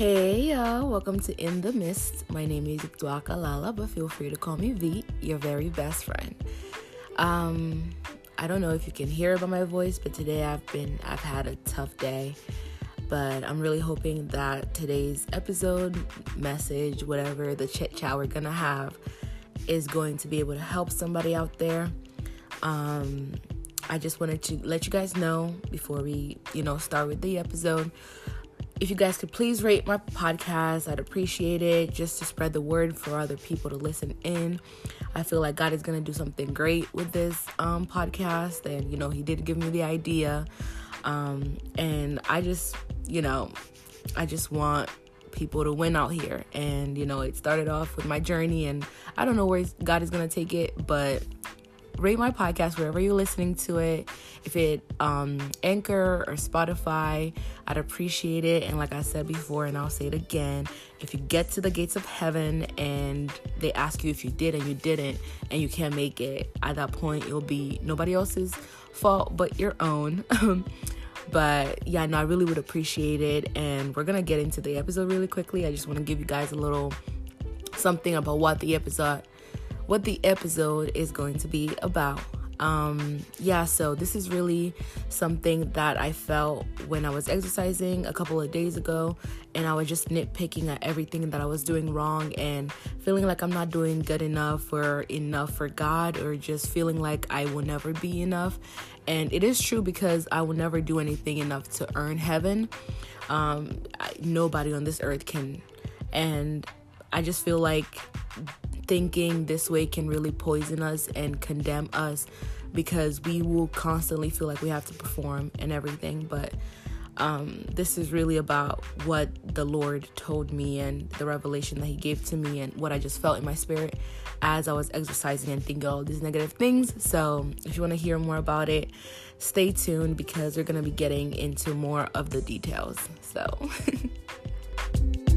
Hey y'all, welcome to In the Mist. My name is Victoire Kalala, but feel free to call me V, your very best friend. Um, I don't know if you can hear it by my voice, but today I've been I've had a tough day. But I'm really hoping that today's episode, message, whatever the chit chat we're gonna have is going to be able to help somebody out there. Um, I just wanted to let you guys know before we, you know, start with the episode. If you guys could please rate my podcast, I'd appreciate it just to spread the word for other people to listen in. I feel like God is going to do something great with this um, podcast. And, you know, He did give me the idea. Um, and I just, you know, I just want people to win out here. And, you know, it started off with my journey, and I don't know where God is going to take it, but rate my podcast wherever you're listening to it. If it um Anchor or Spotify, I'd appreciate it. And like I said before, and I'll say it again, if you get to the gates of heaven and they ask you if you did and you didn't and you can't make it, at that point it'll be nobody else's fault but your own. but yeah, no, I really would appreciate it. And we're gonna get into the episode really quickly. I just want to give you guys a little something about what the episode what the episode is going to be about. Um, yeah, so this is really something that I felt when I was exercising a couple of days ago, and I was just nitpicking at everything that I was doing wrong and feeling like I'm not doing good enough or enough for God, or just feeling like I will never be enough. And it is true because I will never do anything enough to earn heaven. Um, I, nobody on this earth can. And I just feel like thinking this way can really poison us and condemn us because we will constantly feel like we have to perform and everything. But um, this is really about what the Lord told me and the revelation that He gave to me and what I just felt in my spirit as I was exercising and thinking all these negative things. So, if you want to hear more about it, stay tuned because we're going to be getting into more of the details. So,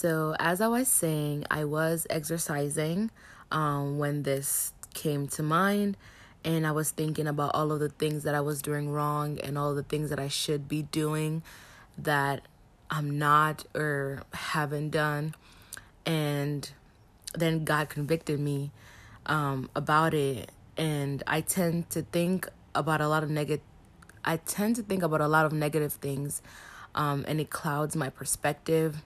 So, as I was saying, I was exercising um, when this came to mind, and I was thinking about all of the things that I was doing wrong and all the things that I should be doing that I'm not or haven't done. And then God convicted me um, about it, and I tend to think about a lot of negative. I tend to think about a lot of negative things, um, and it clouds my perspective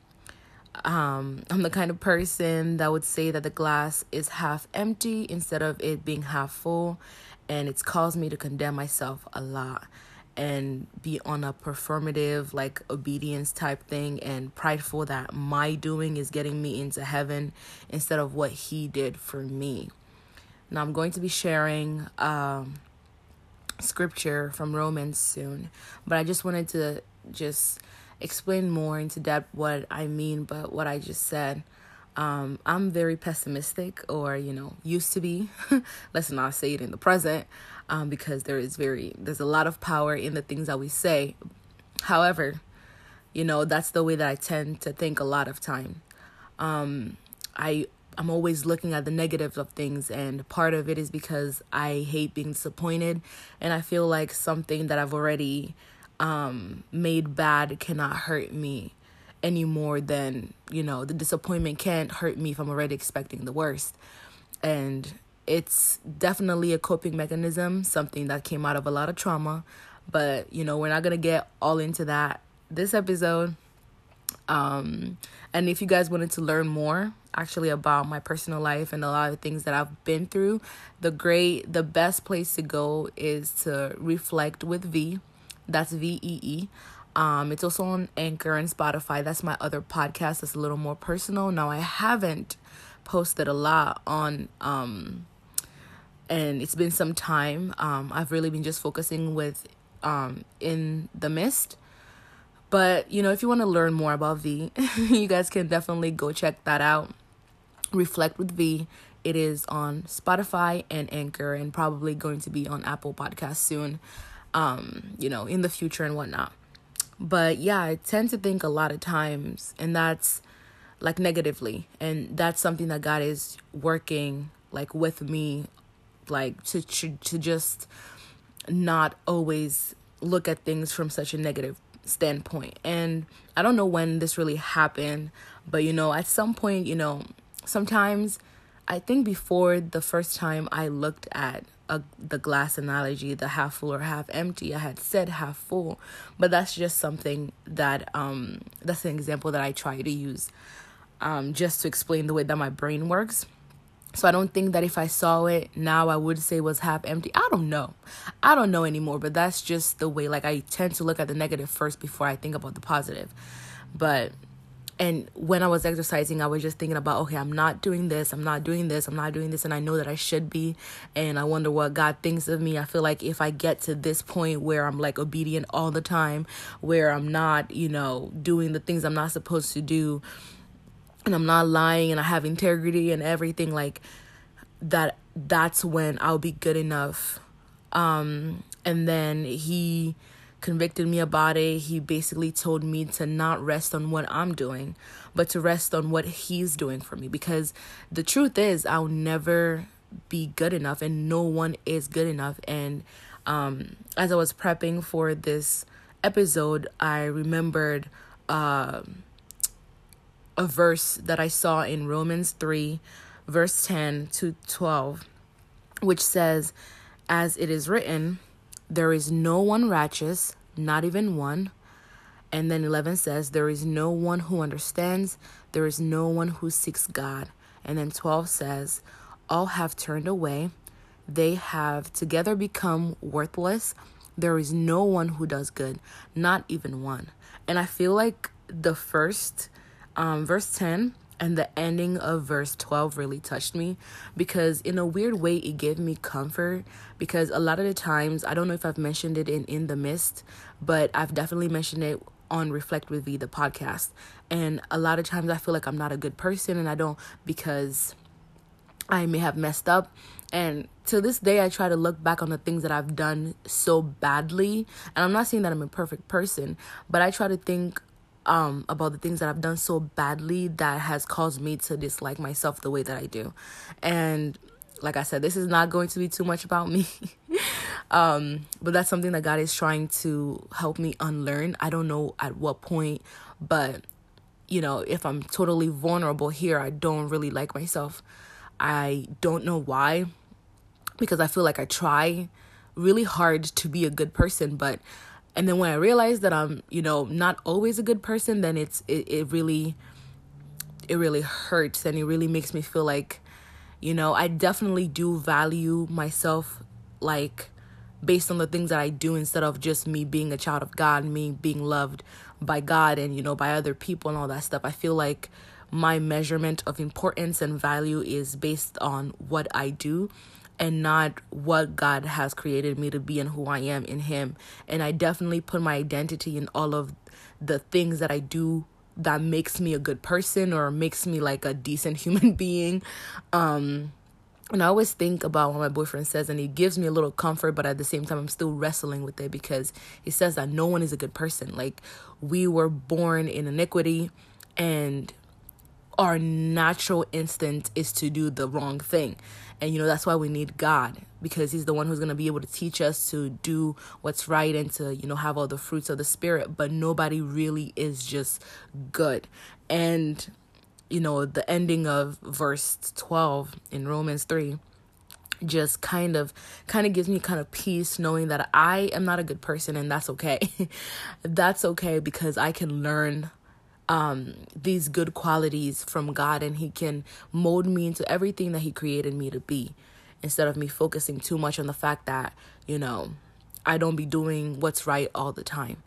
um, I'm the kind of person that would say that the glass is half empty instead of it being half full. And it's caused me to condemn myself a lot and be on a performative, like obedience type thing and prideful that my doing is getting me into heaven instead of what He did for me. Now, I'm going to be sharing um, scripture from Romans soon, but I just wanted to just explain more into depth what I mean, but what I just said. Um, I'm very pessimistic, or you know, used to be. Let's not say it in the present, um, because there is very there's a lot of power in the things that we say. However, you know that's the way that I tend to think a lot of time. Um, I I'm always looking at the negatives of things, and part of it is because I hate being disappointed, and I feel like something that I've already um, made bad cannot hurt me any more than you know the disappointment can't hurt me if i'm already expecting the worst. And it's definitely a coping mechanism something that came out of a lot of trauma. But you know we're not gonna get all into that this episode. Um and if you guys wanted to learn more actually about my personal life and a lot of things that I've been through the great the best place to go is to reflect with V that's V E E. Um, it's also on Anchor and Spotify. That's my other podcast. That's a little more personal. Now I haven't posted a lot on um and it's been some time. Um, I've really been just focusing with um in the mist. But you know, if you want to learn more about V, you guys can definitely go check that out. Reflect with V. It is on Spotify and Anchor, and probably going to be on Apple Podcasts soon um, you know, in the future and whatnot. But yeah, I tend to think a lot of times, and that's like negatively, and that's something that God is working like with me, like to to, to just not always look at things from such a negative standpoint. And I don't know when this really happened, but you know, at some point, you know, sometimes I think before the first time I looked at a, the glass analogy, the half full or half empty, I had said half full, but that's just something that um that's an example that I try to use um just to explain the way that my brain works. So I don't think that if I saw it now I would say was half empty. I don't know. I don't know anymore, but that's just the way like I tend to look at the negative first before I think about the positive. But and when I was exercising, I was just thinking about, okay, I'm not doing this, I'm not doing this, I'm not doing this, and I know that I should be. And I wonder what God thinks of me. I feel like if I get to this point where I'm like obedient all the time, where I'm not, you know, doing the things I'm not supposed to do, and I'm not lying and I have integrity and everything like that that's when I'll be good enough. Um and then he convicted me about it. He basically told me to not rest on what I'm doing, but to rest on what he's doing for me because the truth is I'll never be good enough and no one is good enough and um as I was prepping for this episode, I remembered uh a verse that I saw in Romans 3, verse 10 to 12, which says, As it is written, there is no one righteous, not even one. And then 11 says, There is no one who understands, there is no one who seeks God. And then 12 says, All have turned away, they have together become worthless. There is no one who does good, not even one. And I feel like the first um, verse 10 and the ending of verse 12 really touched me because in a weird way it gave me comfort because a lot of the times i don't know if i've mentioned it in in the mist but i've definitely mentioned it on reflect with v the podcast. And a lot of times i feel like i'm not a good person and i don't because i may have messed up. And to this day i try to look back on the things that i've done so badly. And i'm not saying that i'm a perfect person but i try to think um, about the things that I've done so badly that has caused me to dislike myself the way that I do. And like I said, this is not going to be too much about me. um, but that's something that God is trying to help me unlearn. I don't know at what point, but you know, if I'm totally vulnerable here, I don't really like myself. I don't know why because I feel like I try really hard to be a good person, but and then when i realize that i'm you know not always a good person then it's it, it really it really hurts and it really makes me feel like you know i definitely do value myself like based on the things that i do instead of just me being a child of god me being loved by god and you know by other people and all that stuff. I feel like my measurement of importance and value is based on what i do and not what God has created me to be and who I am in Him. And I definitely put my identity in all of the things that I do that makes me a good person or makes me like a decent human being. Um, and I always think about what my boyfriend says, and he gives me a little comfort, but at the same time, I'm still wrestling with it because he says that no one is a good person. Like, we were born in iniquity, and our natural instinct is to do the wrong thing. And you know, that's why we need God because he's the one who's going to be able to teach us to do what's right and to, you know, have all the fruits of the spirit, but nobody really is just good. And you know, the ending of verse 12 in Romans 3 just kind of kind of gives me kind of peace knowing that I am not a good person and that's okay. that's okay because I can learn um, these good qualities from God and He can mold me into everything that He created me to be instead of me focusing too much on the fact that, you know, I don't be doing what's right all the time.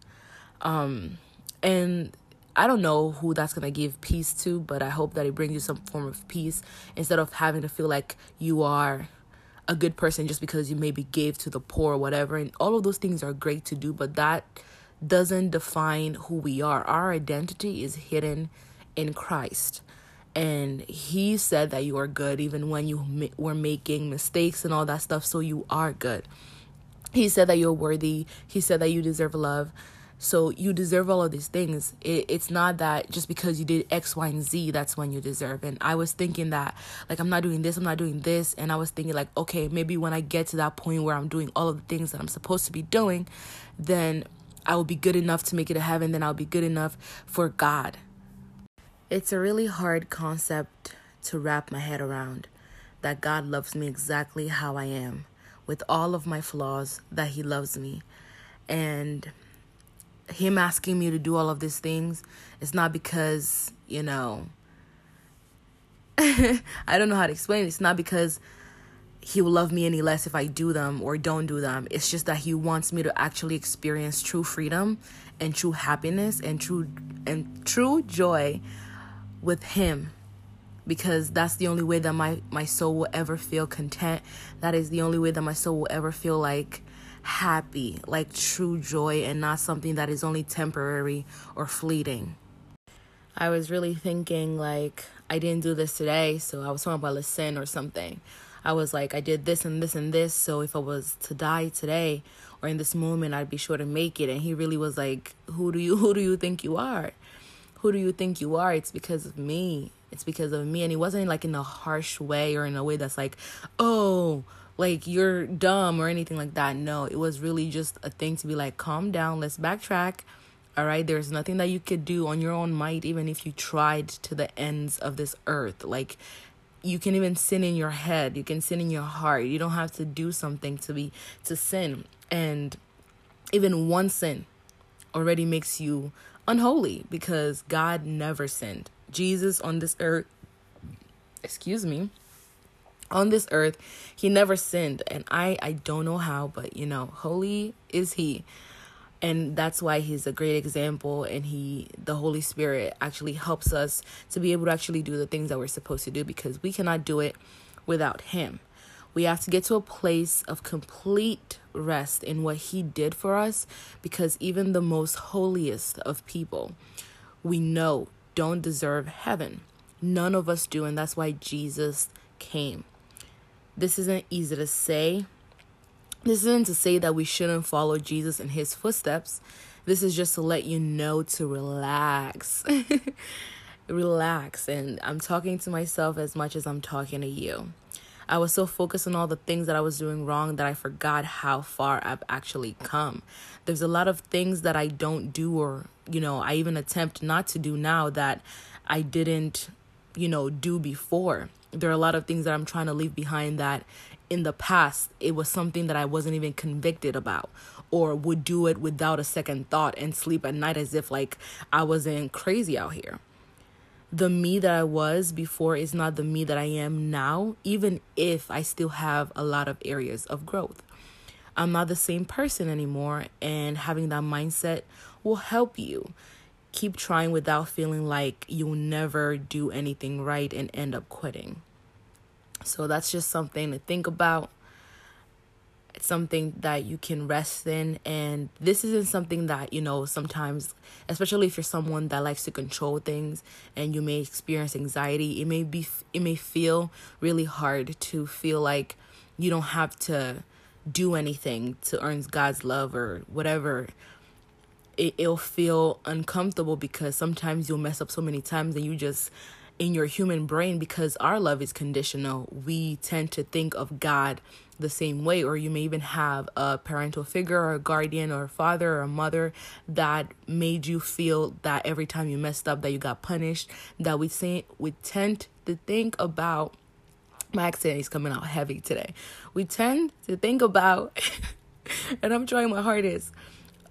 Um, and I don't know who that's going to give peace to, but I hope that it brings you some form of peace instead of having to feel like you are a good person just because you maybe gave to the poor or whatever. And all of those things are great to do, but that doesn't define who we are. Our identity is hidden in Christ. And he said that you are good even when you ma- were making mistakes and all that stuff. So you are good. He said that you're worthy. He said that you deserve love. So you deserve all of these things. It, it's not that just because you did X, Y, and Z, that's when you deserve. And I was thinking that, like, I'm not doing this, I'm not doing this. And I was thinking, like, okay, maybe when I get to that point where I'm doing all of the things that I'm supposed to be doing, then I will be good enough to make it to heaven, then I'll be good enough for God. It's a really hard concept to wrap my head around that God loves me exactly how I am, with all of my flaws, that He loves me. And Him asking me to do all of these things is not because, you know, I don't know how to explain it. It's not because he will love me any less if I do them or don't do them. It's just that he wants me to actually experience true freedom and true happiness and true and true joy with him because that's the only way that my my soul will ever feel content. That is the only way that my soul will ever feel like happy, like true joy and not something that is only temporary or fleeting. I was really thinking like I didn't do this today, so I was talking about a sin or something. I was like, I did this and this and this. So if I was to die today or in this moment, I'd be sure to make it. And he really was like, Who do you who do you think you are? Who do you think you are? It's because of me. It's because of me. And he wasn't like in a harsh way or in a way that's like, oh, like you're dumb or anything like that. No, it was really just a thing to be like, calm down, let's backtrack. All right, there's nothing that you could do on your own might, even if you tried to the ends of this earth. Like, you can even sin in your head. You can sin in your heart. You don't have to do something to be to sin. And even one sin already makes you unholy because god never sinned. Jesus on this earth excuse me on this earth he never sinned. And i i don't know how but you know holy is he and that's why he's a great example and he the holy spirit actually helps us to be able to actually do the things that we're supposed to do because we cannot do it without him. We have to get to a place of complete rest in what he did for us because even the most holiest of people we know don't deserve heaven. None of us do and that's why jesus came. This isn't easy to say this isn't to say that we shouldn't follow Jesus in his footsteps. This is just to let you know to relax. relax. And I'm talking to myself as much as I'm talking to you. I was so focused on all the things that I was doing wrong that I forgot how far I've actually come. There's a lot of things that I don't do, or, you know, I even attempt not to do now that I didn't, you know, do before. There are a lot of things that I'm trying to leave behind that in the past it was something that I wasn't even convicted about or would do it without a second thought and sleep at night as if like I wasn't crazy out here. The me that I was before is not the me that I am now, even if I still have a lot of areas of growth. I'm not the same person anymore, and having that mindset will help you keep trying without feeling like you'll never do anything right and end up quitting. So that's just something to think about. It's something that you can rest in. And this isn't something that, you know, sometimes, especially if you're someone that likes to control things and you may experience anxiety, it may be, it may feel really hard to feel like you don't have to do anything to earn God's love or whatever. It, it'll feel uncomfortable because sometimes you'll mess up so many times and you just in your human brain because our love is conditional. We tend to think of God the same way, or you may even have a parental figure or a guardian or a father or a mother that made you feel that every time you messed up that you got punished. That we say we tend to think about my accent is coming out heavy today. We tend to think about and I'm trying my hardest.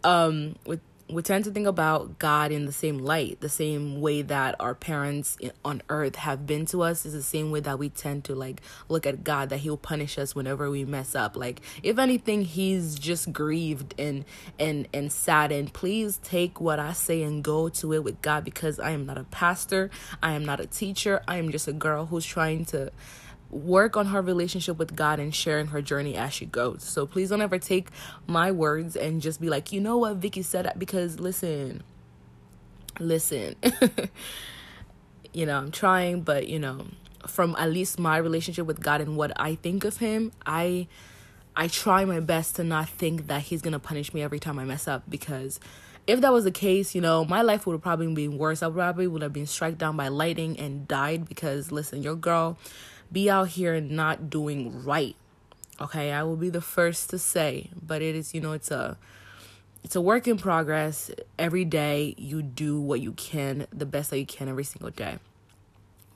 Um with we tend to think about God in the same light, the same way that our parents on earth have been to us is the same way that we tend to like look at God that he'll punish us whenever we mess up. Like if anything he's just grieved and and and saddened. Please take what I say and go to it with God because I am not a pastor, I am not a teacher. I am just a girl who's trying to work on her relationship with God and sharing her journey as she goes. So please don't ever take my words and just be like, you know what Vicky said because listen, listen. you know, I'm trying, but you know, from at least my relationship with God and what I think of him, I I try my best to not think that he's to punish me every time I mess up because if that was the case, you know, my life would have probably been worse. I probably would have been struck down by lightning and died because listen, your girl be out here not doing right. Okay, I will be the first to say, but it is, you know, it's a it's a work in progress. Every day you do what you can, the best that you can every single day.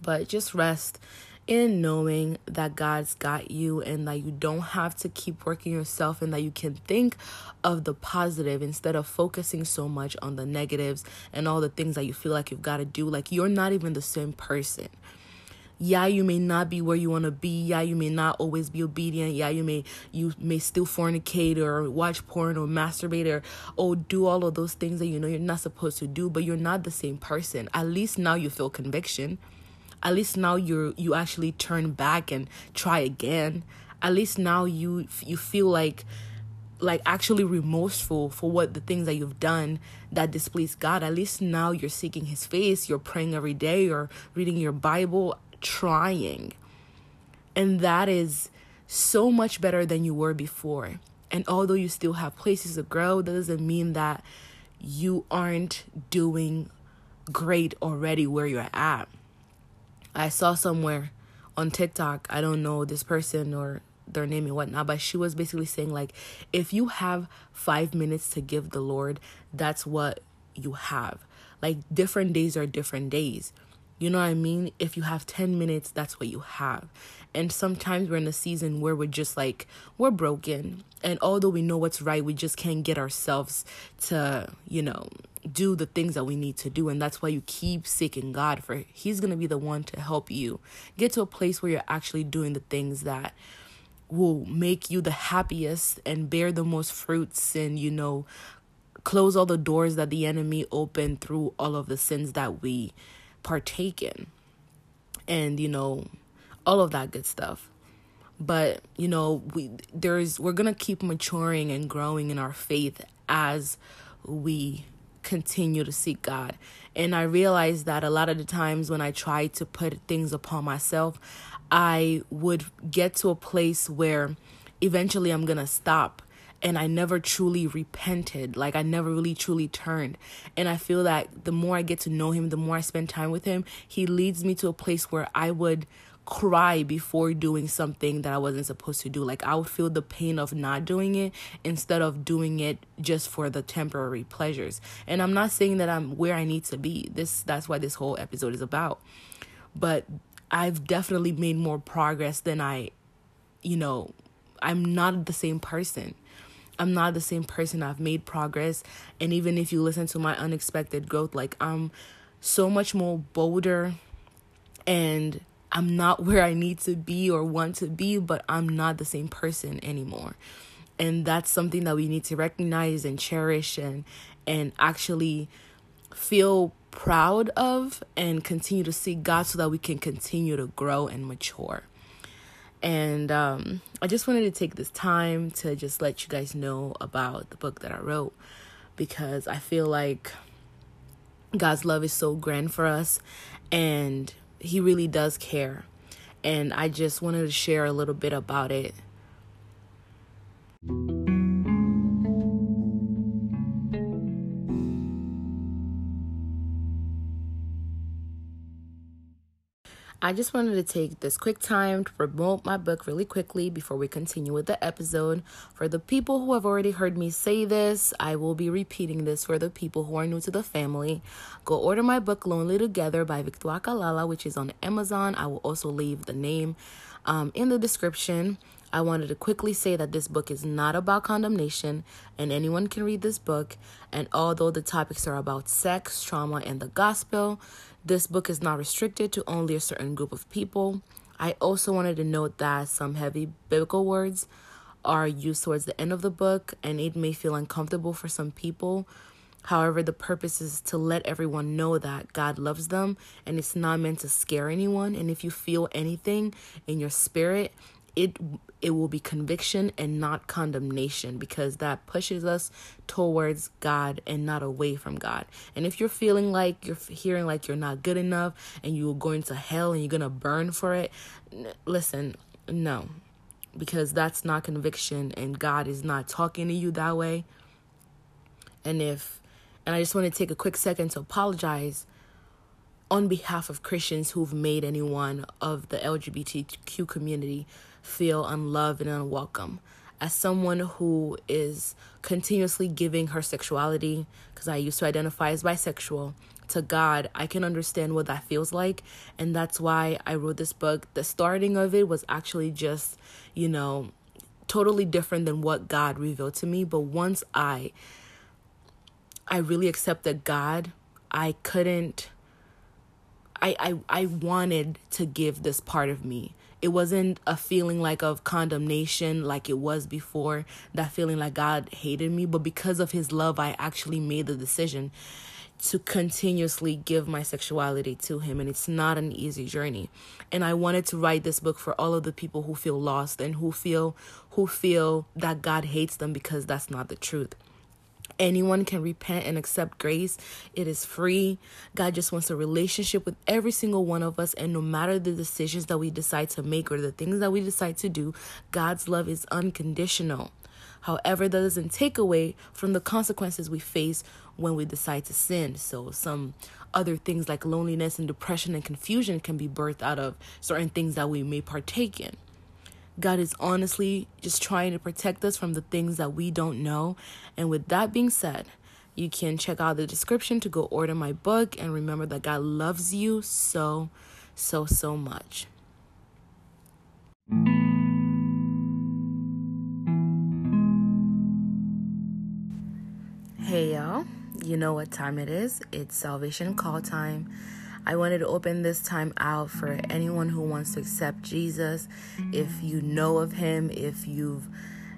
But just rest in knowing that God's got you and that you don't have to keep working yourself and that you can think of the positive instead of focusing so much on the negatives and all the things that you feel like you've got to do. Like you're not even the same person. Yeah, you may not be where you want to be. Yeah, you may not always be obedient. Yeah, you may you may still fornicate or watch porn or masturbate or or do all of those things that you know you're not supposed to do, but you're not the same person. At least now you feel conviction at least now you're you actually turn back and try again at least now you you feel like like actually remorseful for what the things that you've done that displease God. At least now you're seeking his face, you're praying every day, you're reading your Bible, trying. And that is so much better than you were before. And although you still have places to grow, that doesn't mean that you aren't doing great already where you're at. I saw somewhere on TikTok, I don't know this person or their name and whatnot, but she was basically saying, like, if you have five minutes to give the Lord, that's what you have. Like, different days are different days. You know what I mean? If you have 10 minutes, that's what you have. And sometimes we're in a season where we're just like, we're broken. And although we know what's right, we just can't get ourselves to, you know, do the things that we need to do. And that's why you keep seeking God for He's going to be the one to help you get to a place where you're actually doing the things that will make you the happiest and bear the most fruits and, you know, close all the doors that the enemy opened through all of the sins that we partake in. And, you know, all of that good stuff but you know we there's we're gonna keep maturing and growing in our faith as we continue to seek God. And I realized that a lot of the times when I tried to put things upon myself, I would get to a place where eventually I'm going to stop. And I never truly repented. Like, I never really truly turned. And I feel that the more I get to know him, the more I spend time with him, he leads me to a place where I would cry before doing something that I wasn't supposed to do. Like I would feel the pain of not doing it instead of doing it just for the temporary pleasures. And I'm not saying that I'm where I need to be. This that's what this whole episode is about. But I've definitely made more progress than I you know, I'm not the same person. I'm not the same person. I've made progress and even if you listen to my unexpected growth like I'm so much more bolder and I'm not where I need to be or want to be, but I'm not the same person anymore. And that's something that we need to recognize and cherish and and actually feel proud of and continue to seek God so that we can continue to grow and mature. And um, I just wanted to take this time to just let you guys know about the book that I wrote because I feel like God's love is so grand for us and he really does care. And I just wanted to share a little bit about it. I just wanted to take this quick time to promote my book really quickly before we continue with the episode. For the people who have already heard me say this, I will be repeating this for the people who are new to the family. Go order my book Lonely Together by Victoire Kalala, which is on Amazon. I will also leave the name um, in the description. I wanted to quickly say that this book is not about condemnation, and anyone can read this book. And although the topics are about sex, trauma, and the gospel, this book is not restricted to only a certain group of people. I also wanted to note that some heavy biblical words are used towards the end of the book, and it may feel uncomfortable for some people. However, the purpose is to let everyone know that God loves them and it's not meant to scare anyone. And if you feel anything in your spirit, it it will be conviction and not condemnation because that pushes us towards God and not away from God. And if you're feeling like you're hearing like you're not good enough and you're going to hell and you're going to burn for it, listen, no. Because that's not conviction and God is not talking to you that way. And if and I just want to take a quick second to apologize on behalf of Christians who've made anyone of the LGBTQ community feel unloved and unwelcome. as someone who is continuously giving her sexuality, because I used to identify as bisexual, to God, I can understand what that feels like. And that's why I wrote this book. The starting of it was actually just, you know, totally different than what God revealed to me. But once I I really accepted God, I couldn't I, I I wanted to give this part of me. It wasn't a feeling like of condemnation like it was before, that feeling like God hated me, but because of his love I actually made the decision to continuously give my sexuality to him and it's not an easy journey. And i wanted to write this book for all of the people who feel lost and who feel who feel that god hates them because that's not the truth anyone can repent and accept grace it is free god just wants a relationship with every single one of us and no matter the decisions that we decide to make or the things that we decide to do god's love is unconditional However, that doesn't take away from the consequences we face when we decide to sin. So, some other things like loneliness and depression and confusion can be birthed out of certain things that we may partake in. God is honestly just trying to protect us from the things that we don't know. And with that being said, you can check out the description to go order my book and remember that God loves you so, so, so much. Hey y'all, you know what time it is. It's salvation call time. I wanted to open this time out for anyone who wants to accept Jesus. If you know of him, if you've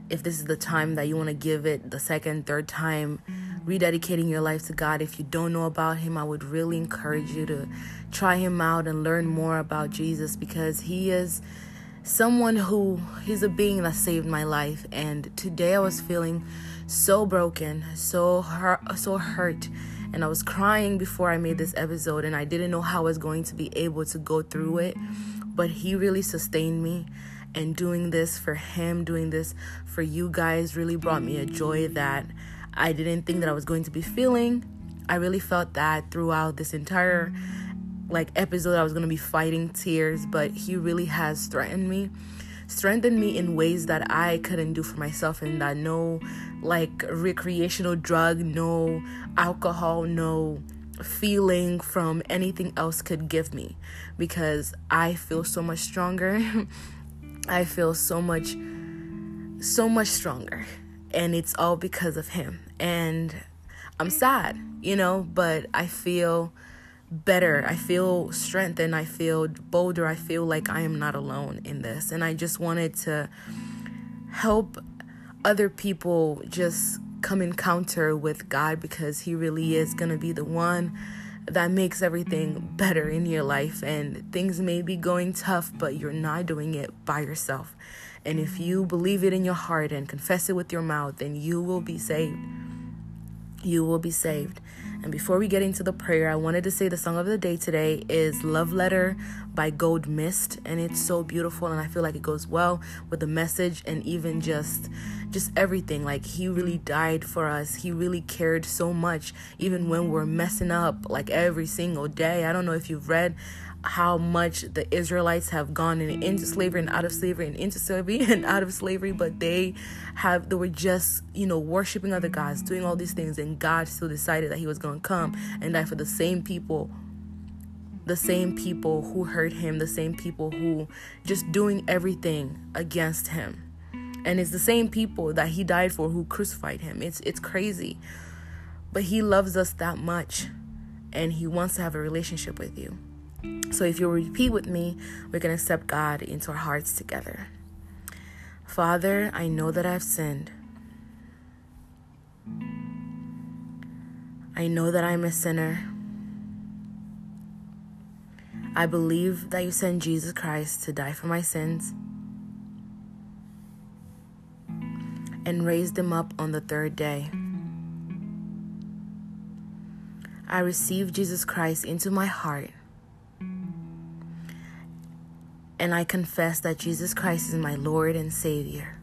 if this is the time that you want to give it the second, third time, rededicating your life to God. If you don't know about him, I would really encourage you to try him out and learn more about Jesus because he is someone who he's a being that saved my life and today I was feeling so broken, so hurt, so hurt. And I was crying before I made this episode, and I didn't know how I was going to be able to go through it. But He really sustained me. And doing this for Him, doing this for you guys, really brought me a joy that I didn't think that I was going to be feeling. I really felt that throughout this entire like episode I was going to be fighting tears, but he really has threatened me strengthened me in ways that I couldn't do for myself, and that no like recreational drug, no alcohol, no feeling from anything else could give me. Because I feel so much stronger. I feel so much so much stronger. And it's all because of him. And I'm sad, you know, but I feel better. I feel strengthened. I feel bolder. I feel like I am not alone in this. And I just wanted to help other people just come encounter with God because He really is going to be the one that makes everything better in your life. And things may be going tough, but you're not doing it by yourself. And if you believe it in your heart and confess it with your mouth, then you will be saved. You will be saved. And before we get into the prayer, I wanted to say the song of the day today is Love Letter by Gold Mist and it's so beautiful and I feel like it goes well with the message and even just just everything. Like he really died for us. He really cared so much even when we're messing up like every single day. I don't know if you've read how much the Israelites have gone into slavery and out of slavery and into slavery and out of slavery, but they have they were just you know worshiping other gods, doing all these things, and God still decided that He was going to come and die for the same people, the same people who hurt Him, the same people who just doing everything against Him, and it's the same people that He died for who crucified Him. It's it's crazy, but He loves us that much, and He wants to have a relationship with you. So if you repeat with me, we're going to accept God into our hearts together. Father, I know that I've sinned. I know that I'm a sinner. I believe that you sent Jesus Christ to die for my sins and raised him up on the third day. I receive Jesus Christ into my heart and I confess that Jesus Christ is my Lord and Savior.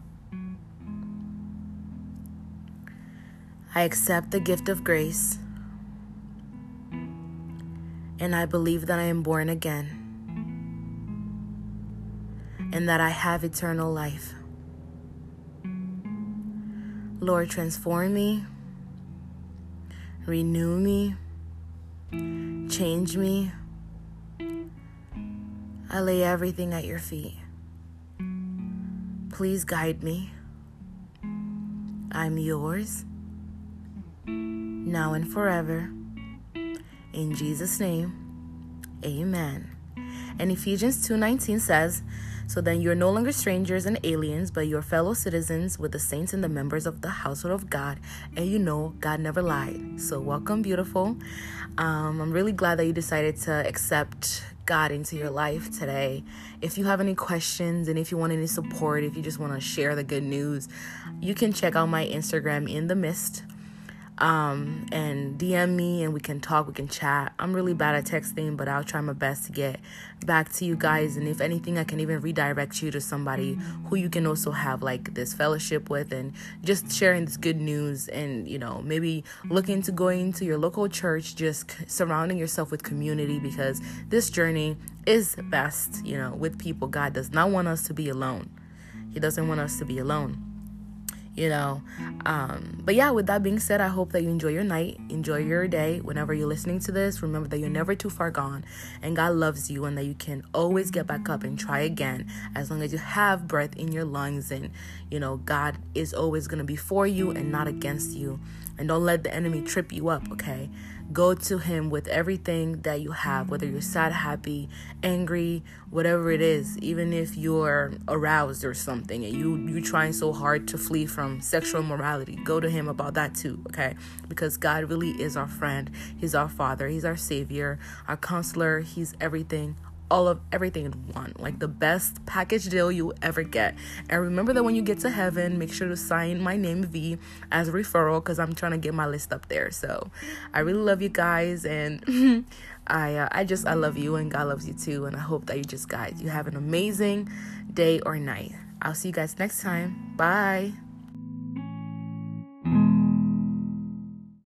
I accept the gift of grace and I believe that I am born again and that I have eternal life. Lord, transform me, renew me, change me. I lay everything at your feet. Please guide me. I'm yours, now and forever. In Jesus' name, amen. And Ephesians 2:19 says, "So then you're no longer strangers and aliens, but you're fellow citizens with the saints and the members of the household of God, and you know God never lied." So welcome, beautiful. Um, I'm really glad that you decided to accept God into your life today. If you have any questions and if you want any support, if you just want to share the good news, you can check out my Instagram in the mist um, and DM me and we can talk, we can chat. I'm really bad at texting, but I'll try my best to get back to you guys. And if anything, I can even redirect you to somebody who you can also have like this fellowship with and just sharing this good news and, you know, maybe looking to going to your local church, just surrounding yourself with community because this journey is best, you know, with people. God does not want us to be alone. He doesn't want us to be alone you know? Um, but yeah with that being said i hope that you enjoy your night enjoy your day whenever you're listening to this. Remember that you're never too far gone and god loves you and that you can always get back up and try again as long as you have breath in your lungs and you know god is always going to be for you and not against you and don't let the enemy trip you up okay Go to Him with everything that you have, whether you're sad, happy, angry, whatever it is. Even if you're aroused or something, and you you trying so hard to flee from sexual morality, go to Him about that too, okay? Because God really is our friend. He's our Father. He's our Savior, our Counselor. He's everything all of everything in one, like the best package deal you ever get. And remember that when you get to heaven, make sure to sign my name V as a referral because I'm trying to get my list up there. So I really love you guys, and I uh, I just I love you, and God loves you too. And I hope that you just guys you have an amazing day or night. I'll see you guys next time. Bye.